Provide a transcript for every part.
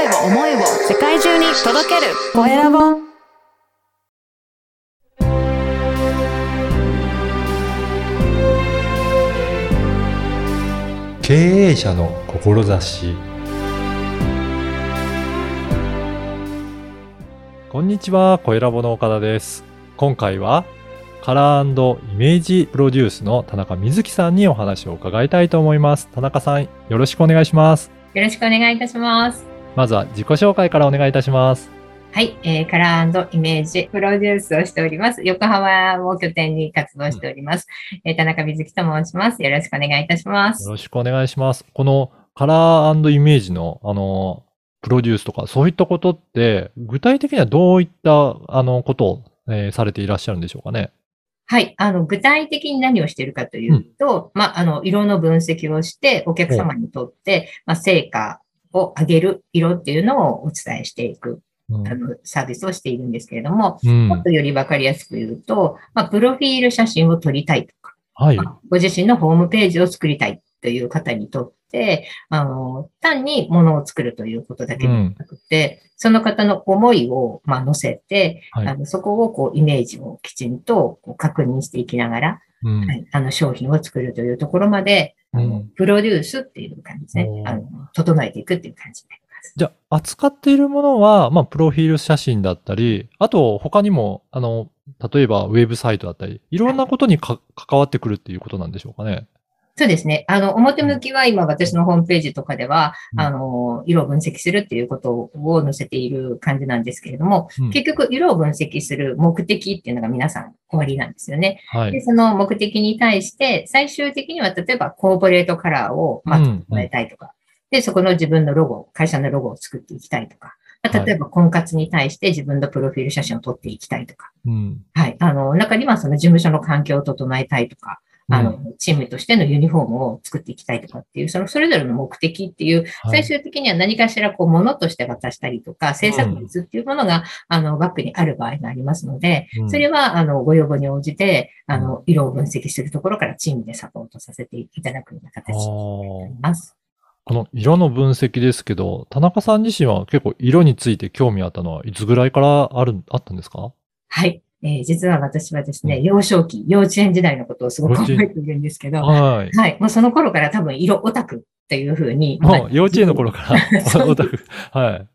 声を思いを世界中に届けるコエラボ経営者の志こんにちは、コエラボの岡田です。今回はカラーイメージプロデュースの田中瑞希さんにお話を伺いたいと思います。田中さん、よろしくお願いします。よろしくお願いいたします。まずは自己紹介からお願いいたします。はい、えー、カラーイメージプロデュースをしております。横浜を拠点に活動しております。えー田中瑞希と申します。よろしくお願いいたしますよ。ろしくお願いします。このカラーイメージの、あの、プロデュースとか、そういったことって、具体的にはどういった、あの、ことを、えーされていらっしゃるんでしょうかね？はい、あの、具体的に何をしているかというと、まあ、あの、色の分析をして、お客様にとって、まあ、成果を上げる色っていうのをお伝えしていく、うんあの、サービスをしているんですけれども、うんもっとよりわかりやすく言うと、まあ、プロフィール写真を撮りたいとか、はい。ご自身のホームページを作りたいという方にとって、あの、単に物を作るということだけではなくて、その方の思いを、まあ、乗せて、はい。あのそこをこうイメージをきちんとこう確認していきながら、うん。はい、あの商品を作るというところまで、あのうんプロデュースっていう感じですねあの整えていくっていう感じになります。じゃあ、扱っているものは、まあ、プロフィール写真だったり、あと、他にも、あの、例えば、ウェブサイトだったり、いろんなことにか関わってくるっていうことなんでしょうかね。そうですね。あの、表向きは今私のホームページとかでは、うんあの、色を分析するっていうことを載せている感じなんですけれども、うん結局色を分析する目的っていうのが皆さん終わりなんですよね。で、はい。その目的に対して、最終的には例えばコーポレートカラーをまずうん整えたいとか、で、そこの自分のロゴ、会社のロゴを作っていきたいとか、例えば婚活に対して自分のプロフィール写真を撮っていきたいとか、うん。はい。あの、中にはその事務所の環境を整えたいとか、あの、チームとしてのユニフォームを作っていきたいとかっていう、そのそれぞれの目的っていう、はい。最終的には何かしらこう、ものとして渡したりとか、制作物っていうものが、あの、バックにある場合がありますので、うん。それは、あの、ご要望に応じて、あの、色を分析するところからチームでサポートさせていただくような形になります。この色の分析ですけど、田中さん自身は結構色について興味あったのはいつぐらいからある、あったんですか？はい。えー実は私はですね、幼少期、幼稚園時代のことをすごく覚えているんですけど、はい。はい。もうその頃から多分色オタクっていうふうに。もう幼稚園の頃から、オタク。はい。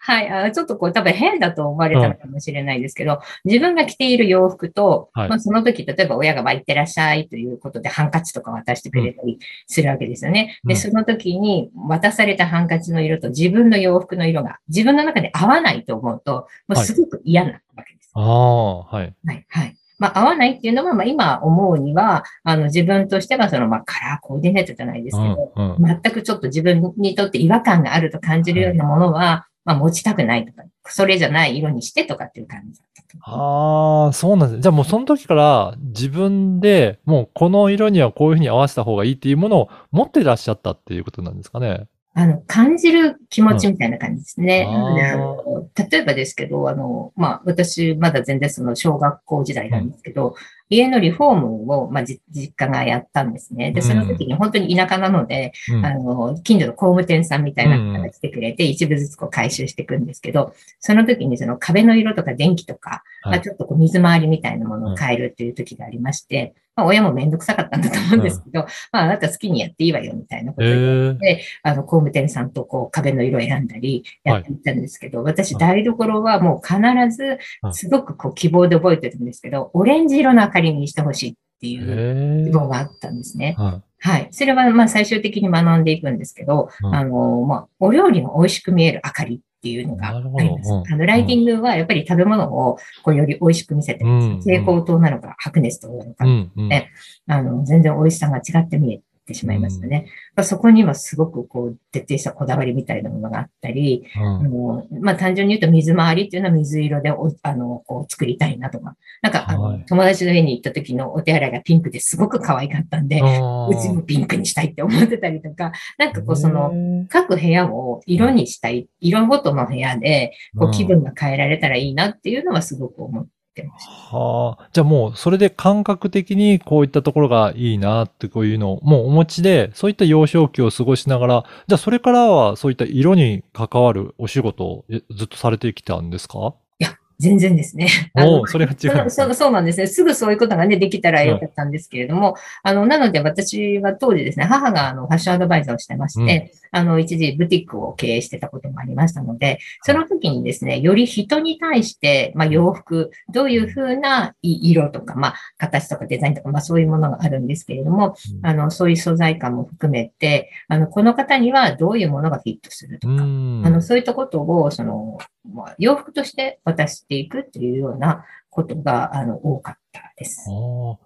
はいあ。ちょっとこう多分変だと思われたのかもしれないですけど、自分が着ている洋服と、はいまあ、その時、例えば親がまあ行ってらっしゃいということでハンカチとか渡してくれたりするわけですよね。うんで、その時に渡されたハンカチの色と自分の洋服の色が自分の中で合わないと思うと、もうすごく嫌なわけ。ああ、はい。はい、はい。まあ、合わないっていうのは、まあ、今思うには、あの、自分としては、その、まあ、カラーコーディネートじゃないですけど、うんうん全くちょっと自分にとって違和感があると感じるようなものは、まあ、持ちたくないとか、それじゃない色にしてとかっていう感じだったと。ああ、そうなんです。じゃあもうその時から自分でもうこの色にはこういうふうに合わせた方がいいっていうものを持ってらっしゃったっていうことなんですかね。あの、感じる気持ちみたいな感じですね。うん。例えばですけど、あの、まあ、私、まだ全然その小学校時代なんですけど、家のリフォームを、まあ、じ実家がやったんですね。で、その時に本当に田舎なので、うん。あの、近所の工務店さんみたいな方が来てくれて、一部ずつこう回収していくんですけど、その時にその壁の色とか電気とか、はい。まあ、ちょっとこう水回りみたいなものを変えるっていう時がありまして、まあ、親もめんどくさかったんだと思うんですけど、まあ、あなた好きにやっていいわよみたいなことえを言っえて、あの、工務店さんとこう壁の色を選んだりやっていったんですけど、私はい台所はもう必ずはいすごくこう希望で覚えてるんですけど、オレンジ色の明かりにしてほしいっていうええ希望があったんですね。ははい。それは、まあ、最終的に学んでいくんですけど、うん。あの、まあ、お料理が美味しく見える明かりっていうのがあります。あの、ライティングはやっぱり食べ物をこうより美味しく見せてます、うん。蛍光灯なのか白熱灯なのか、ね。あの、全然美味しさが違って見えてしまいますよね。まあそこにはすごくこう、徹底したこだわりみたいなものがあったり、うん。まあ、単純に言うと水回りっていうのは水色でおあのこう作りたいなとか、なんかあの、はい。友達の家に行った時のお手洗いがピンクですごく可愛かったんで、あうちもピンクにしたいって思ってたりとか、なんかこうその、の、各部屋を色にしたい、色ごとの部屋でこう気分が変えられたらいいなっていうのはすごく思ってってました。はあ。じゃあもう、それで感覚的にこういったところがいいなってこういうのをもうお持ちで、そういった幼少期を過ごしながら、じゃあそれからはそういった色に関わるお仕事をずっとされてきたんですか？全然ですね。おお、それが違うそうそうなんですね。すぐそういうことがね、できたらよかったんですけれども、あの、なので私は当時ですね、母があのファッションアドバイザーをしてまして、あの、一時ブティックを経営してたこともありましたので、その時にですね、より人に対して、まあ洋服、どういうふうない色とか、まあ形とかデザインとか、まあそういうものがあるんですけれども、うんあの、そういう素材感も含めて、あの、この方にはどういうものがフィットするとか、うん。あの、そういったことを、その、まあ、洋服として渡していくっていうようなことが、あの、多かったです。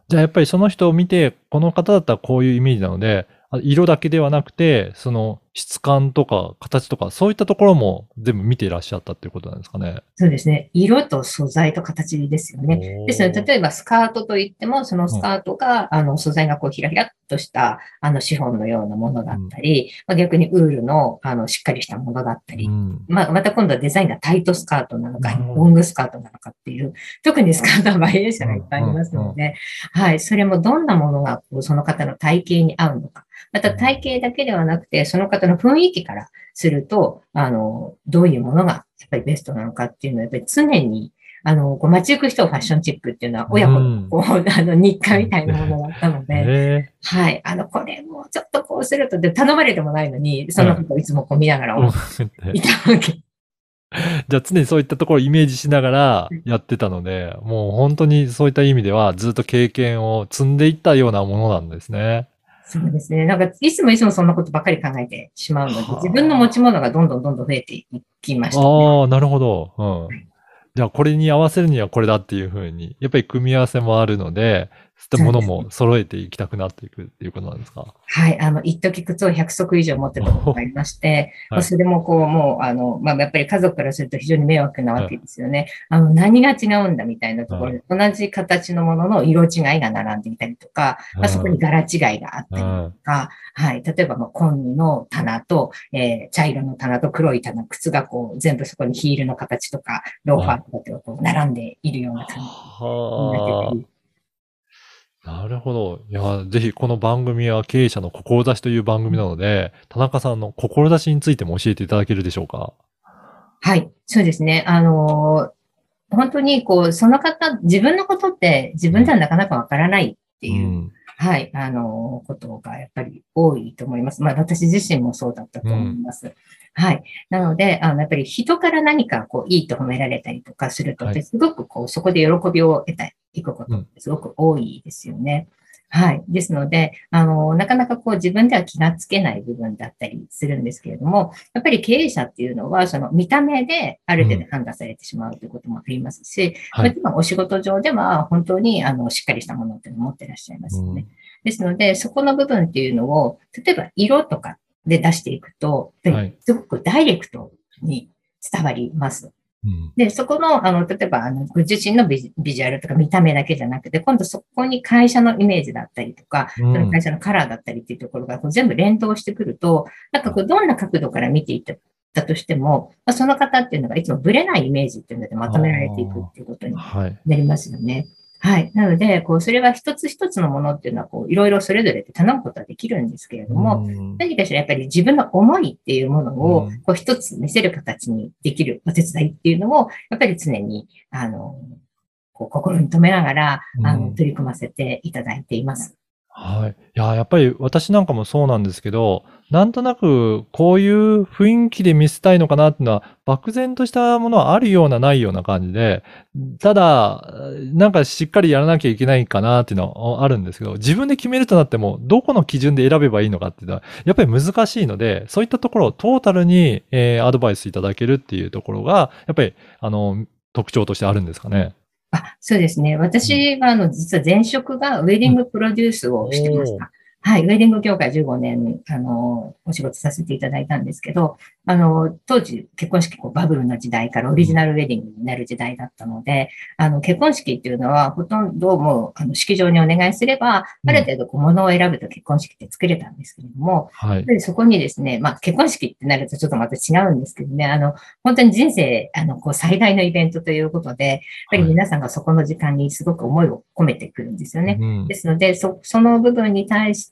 じゃあやっぱりその人を見て、この方だったらこういうイメージなので、色だけではなくて、その質感とか形とか、そういったところも全部見ていらっしゃったっていうことなんですかね。そうですね。色と素材と形ですよね。ですので、例えばスカートといっても、そのスカートが、あの、素材がこう、ひらひらっとした、あの、シフォンのようなものだったり、まあ、逆にウールの、あの、しっかりしたものだったりう、ん。まあ、また今度はデザインがタイトスカートなのか、ロングスカートなのかっていう、特にスカートはバリエーションがいっぱいありますので、はい、それもどんなものがこうその方の体型に合うのか、また体型だけではなくて、その方の雰囲気からすると、あの、どういうものがやっぱりベストなのかっていうのは、やっぱり常に、あの、こう街行く人をファッションチップっていうのは、親子のこう、あの、日課みたいなものだったので、へ はい。あの、これもちょっとこうすると、で、頼まれてもないのに、そのことをいつもこう見ながら思っーていたわけ。じゃあ常にそういったところをイメージしながらやってたので、もう本当にそういった意味ではずっと経験を積んでいったようなものなんですね。そうですね。なんか、いつもいつもそんなことばっかり考えてしまうのではあ、自分の持ち物がどんどんどんどん増えていきました、ね。ああ、なるほど。うん。じゃあこれに合わせるにはこれだっていうふうに、やっぱり組み合わせもあるので、ったものも揃えていきたくなっていくっていうことなんですか？はい。あの、一時靴を100足以上持ってたことがありまして、まあそれもこう、もう、あの、まあ、やっぱり家族からすると非常に迷惑なわけですよね。あの、何が違うんだみたいなところで、同じ形のものの色違いが並んでいたりとか、まあ、そこに柄違いがあったりとか、はい。例えば、まあ、紺の棚と、えー茶色の棚と黒い棚、靴がこう、全部そこにヒールの形とか、ローファーとかってこう、並んでいるような感じになはってたり。あ。なるほど。いや、ぜひこの番組は経営者の志という番組なので、田中さんの志についても教えていただけるでしょうか？はい、そうですね。あのー本当に、こう、その方、自分のことって自分ではなかなかわからないっていう、ん。はい、あのーことがやっぱり多いと思います。まあ、私自身もそうだったと思います。はい。なので、あの、やっぱり人から何かこう、いいと褒められたりとかすると、はいすごくこう、そこで喜びを得たい、いくことってすごく多いですよね。はい。ですので、あの、なかなかこう自分では気がつけない部分だったりするんですけれども、やっぱり経営者っていうのは、その見た目である程度判断されてしまうということもありますし、はいもちろんお仕事上では本当にあのしっかりしたものっていうのを持ってらっしゃいますよね。ですので、そこの部分っていうのを、例えば色とかで出していくと、すごくダイレクトに伝わります。うん。で、そこの、あの、例えば、あの、ご自身のビジュアルとか見た目だけじゃなくて、今度そこに会社のイメージだったりとか、うんその会社のカラーだったりっていうところがこう全部連動してくると、なんかこう、どんな角度から見ていったとしても、まあ、その方っていうのがいつもブレないイメージっていうのでまとめられていくっていうことにはい。なりますよね。はい。なので、こう、それは一つ一つのものっていうのは、こう、いろいろそれぞれで頼むことはできるんですけれども、うん。何かしらやっぱり自分の思いっていうものをうん、こう一つ見せる形にできるお手伝いっていうのを、やっぱり常に、あの、こう心に留めながら、あの、うん。取り組ませていただいています。はい。いや、やっぱり私なんかもそうなんですけど、なんとなくこういう雰囲気で見せたいのかなっていうのは、漠然としたものはあるようなないような感じで、ただ、なんかしっかりやらなきゃいけないかなっていうのはあるんですけど、自分で決めるとなっても、どこの基準で選べばいいのかっていうのは、やっぱり難しいので、そういったところをトータルに、えーアドバイスいただけるっていうところが、やっぱり、あの、特徴としてあるんですかね。そうですね。私は、あの、実は前職がウェディングプロデュースをしてました。はい。ウェディング業界15年、あの、お仕事させていただいたんですけど、あの、当時結婚式こうバブルの時代からオリジナルウェディングになる時代だったので、あの、結婚式っていうのはほとんどもう、あの、式場にお願いすれば、ある程度こう物を選ぶと結婚式って作れたんですけれども、はいやっぱ。りそこにですね、まあ結婚式ってなるとちょっとまた違うんですけどね、あの、本当に人生、あの、こう最大のイベントということで、やっぱり皆さんがそこの時間にすごく思いを込めてくるんですよね。うんですので、そ、その部分に対して、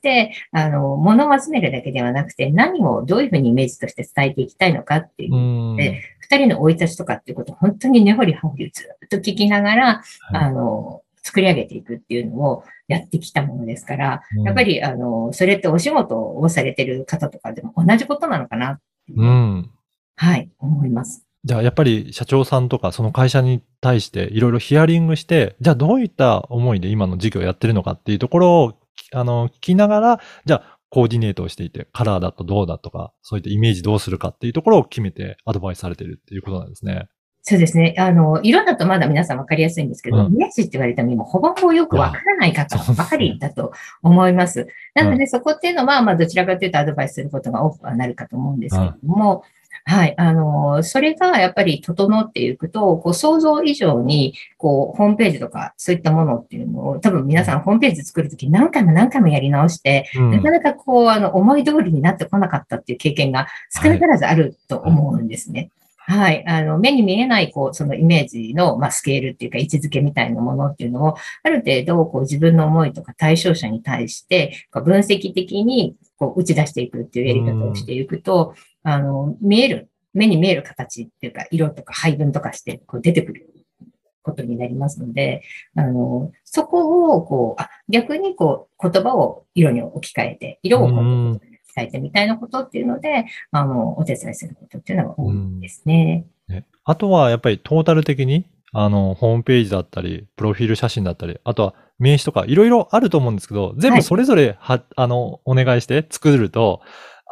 あの、物を集めるだけではなくて、何をどういうふうにイメージとして伝えていきたいのかっていう、うん。で二人の生い立ちとかっていうことを本当に根掘り葉掘りずっと聞きながら、はい。あの、作り上げていくっていうのをやってきたものですから、うん。やっぱり、あの、それってお仕事をされてる方とかでも同じことなのかなっていう、うん。はい、思います。じゃあ、やっぱり社長さんとかその会社に対していろいろヒアリングして、じゃあどういった思いで今の事業をやってるのかっていうところを、あの、聞きながら、じゃあ、コーディネートをしていて、カラーだとどうだとか、そういったイメージどうするかっていうところを決めてアドバイスされてるっていうことなんですね。そうですね。あの、色だとまだ皆さんわかりやすいんですけど、うんイメージって言われても今ほぼほぼよくわからない方ばかりだと思います。なので、そこっていうのは、まあ、どちらかというとアドバイスすることが多くはなるかと思うんですけれども、はい。あの、それがやっぱり整っていくと、こう、想像以上に、こう、ホームページとか、そういったものっていうのを、多分皆さんホームページ作るとき何回も何回もやり直して、うんなかなかこう、あの、思い通りになってこなかったっていう経験が少なからずあると思うんですね。はい。あの、目に見えない、こう、そのイメージの、まあ、スケールっていうか、位置づけみたいなものっていうのを、ある程度、こう、自分の思いとか対象者に対して、分析的に、こう、打ち出していくっていうやり方をしていくと、あの、見える、目に見える形っていうか、色とか配分とかして、こう、出てくることになりますので、あの、そこを、こう、あ、逆に、こう、言葉を色に置き換えて、色をこううん置き換えてみたいなことっていうので、あの、お手伝いすることっていうのが多いですね。ねあとはやっぱりトータル的に、あの、ホームページだったり、プロフィール写真だったり、あとは名刺とかいろいろあると思うんですけど、全部それぞれは、あの、お願いして作ると、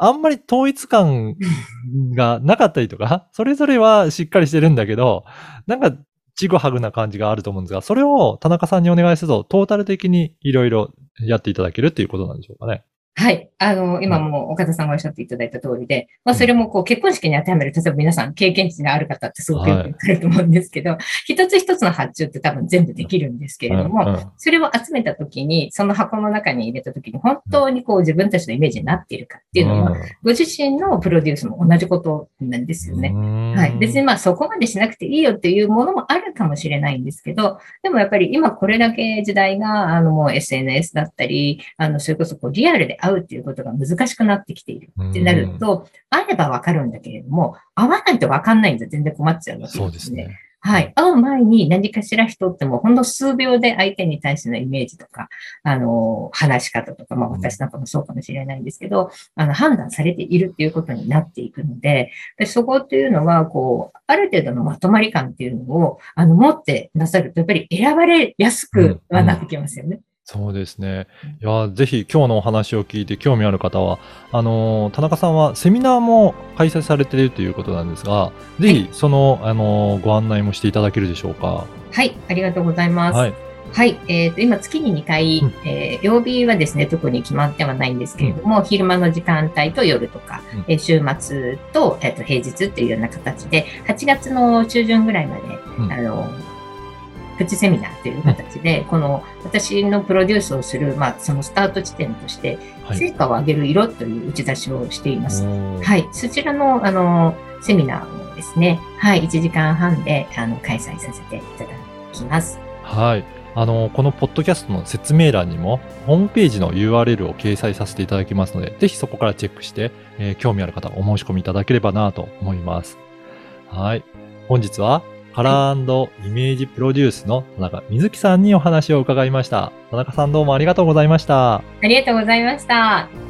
あんまり統一感 がなかったりとか、それぞれはしっかりしてるんだけど、なんか、ちぐはぐな感じがあると思うんですが、それを田中さんにお願いすると、トータル的にいろいろやっていただけるっていうことなんでしょうかね。はい。あの、今も岡田さんがおっしゃっていただいた通りで、まあ、それもこう、結婚式に当てはめる、例えば皆さん経験値がある方ってすごくよくわかると思うんですけど、一つ一つの発注って多分全部できるんですけれども、それを集めたときに、その箱の中に入れたときに、本当にこう自分たちのイメージになっているかっていうのは、ご自身のプロデュースも同じことなんですよね。はい。別にまあそこまでしなくていいよっていうものもあるかもしれないんですけど、でもやっぱり今これだけ時代が、あのもう SNS だったり、あの、それこそこうリアルで会うっていうことが難しくなってきているってなると、会えばわかるんだけれども、会わないとわかんないんで全然困っちゃうわけそうですね。はい。会う前に何かしら人ってもうほんの数秒で相手に対してのイメージとか、あの、話し方とか、まあ私なんかもそうかもしれないんですけど、あの、判断されているっていうことになっていくので、でそこっていうのは、こう、ある程度のまとまり感っていうのを、あの、持ってなさると、やっぱり選ばれやすくはなってきますよね。そうですね。いや、ぜひ今日のお話を聞いて興味ある方は、あのー、田中さんはセミナーも開催されているということなんですが、ぜひその、あのー、ご案内もしていただけるでしょうか？はい。ありがとうございます。はい。はい。えっ、と、今月に2回、うんえー曜日はですね、特に決まってはないんですけれども、昼間の時間帯と夜とか、うんえー週末と,、えーと平日っていうような形で、8月の中旬ぐらいまで、うんあの、プチセミナーという形で、この私のプロデュースをする、まあ、そのスタート地点として、はい。成果を上げる色という打ち出しをしています。はい。そちらの、あの、セミナーをですね、はい、1時間半で、あの、開催させていただきます。はい。あの、このポッドキャストの説明欄にも、ホームページの URL を掲載させていただきますので、ぜひそこからチェックして、えー興味ある方、お申し込みいただければなと思います。はい。本日は、カラーイメージプロデュースの田中瑞希さんにお話を伺いました。田中さんどうもありがとうございました。ありがとうございました。